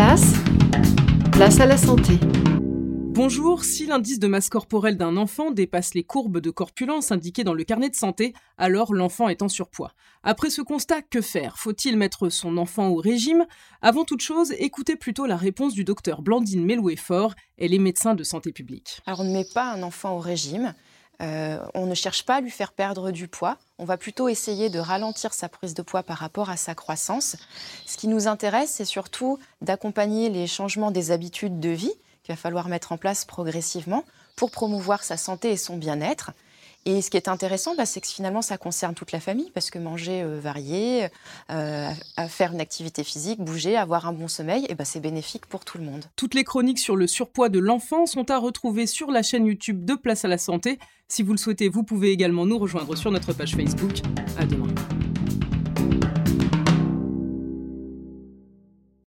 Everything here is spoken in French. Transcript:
place, place à la santé. Bonjour, si l'indice de masse corporelle d'un enfant dépasse les courbes de corpulence indiquées dans le carnet de santé, alors l'enfant est en surpoids. Après ce constat, que faire? Faut-il mettre son enfant au régime? Avant toute chose, écoutez plutôt la réponse du docteur Blandine Melouet-Fort, elle est médecin de santé publique. Alors on ne met pas un enfant au régime, euh, on ne cherche pas à lui faire perdre du poids, on va plutôt essayer de ralentir sa prise de poids par rapport à sa croissance. Ce qui nous intéresse, c'est surtout d'accompagner les changements des habitudes de vie qu'il va falloir mettre en place progressivement pour promouvoir sa santé et son bien-être. Et ce qui est intéressant, bah, c'est que finalement, ça concerne toute la famille, parce que manger euh, varié, euh, faire une activité physique, bouger, avoir un bon sommeil, bah, c'est bénéfique pour tout le monde. Toutes les chroniques sur le surpoids de l'enfant sont à retrouver sur la chaîne YouTube de Place à la Santé. Si vous le souhaitez, vous pouvez également nous rejoindre sur notre page Facebook. À demain.